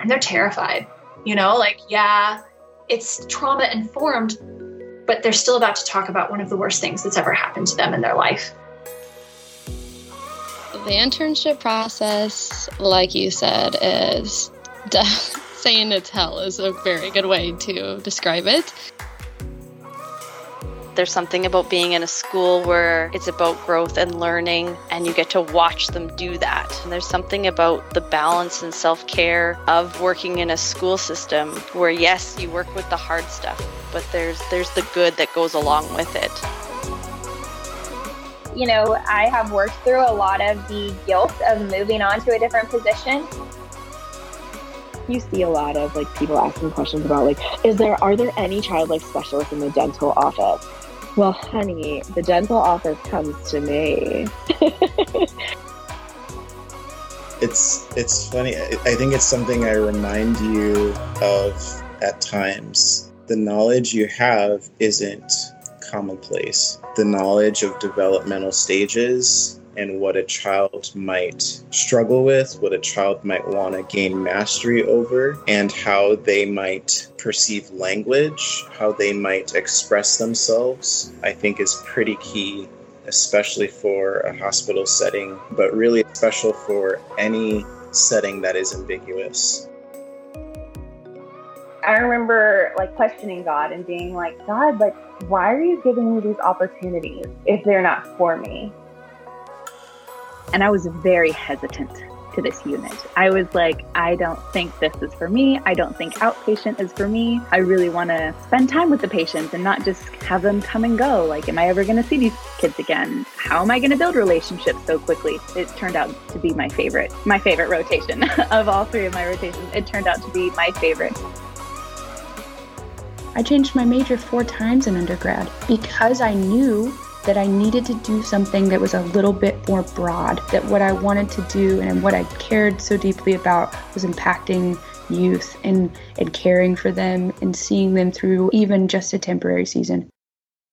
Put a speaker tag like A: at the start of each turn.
A: and they're terrified. You know, like, yeah, it's trauma informed, but they're still about to talk about one of the worst things that's ever happened to them in their life.
B: The internship process, like you said, is saying it's hell is a very good way to describe it.
C: There's something about being in a school where it's about growth and learning, and you get to watch them do that. And there's something about the balance and self care of working in a school system where, yes, you work with the hard stuff, but there's there's the good that goes along with it.
D: You know, I have worked through a lot of the guilt of moving on to a different position
E: you see a lot of like people asking questions about like is there are there any child life specialists in the dental office well, honey, the dental office comes to me.
F: it's it's funny. I think it's something I remind you of at times. The knowledge you have isn't commonplace. The knowledge of developmental stages and what a child might struggle with, what a child might want to gain mastery over, and how they might perceive language, how they might express themselves, I think is pretty key, especially for a hospital setting, but really special for any setting that is ambiguous.
D: I remember like questioning God and being like, God, like, why are you giving me these opportunities if they're not for me?
G: And I was very hesitant to this unit. I was like, I don't think this is for me. I don't think outpatient is for me. I really want to spend time with the patients and not just have them come and go. Like, am I ever going to see these kids again? How am I going to build relationships so quickly? It turned out to be my favorite, my favorite rotation of all three of my rotations. It turned out to be my favorite.
H: I changed my major four times in undergrad because I knew that I needed to do something that was a little bit more broad, that what I wanted to do and what I cared so deeply about was impacting youth and, and caring for them and seeing them through even just a temporary season.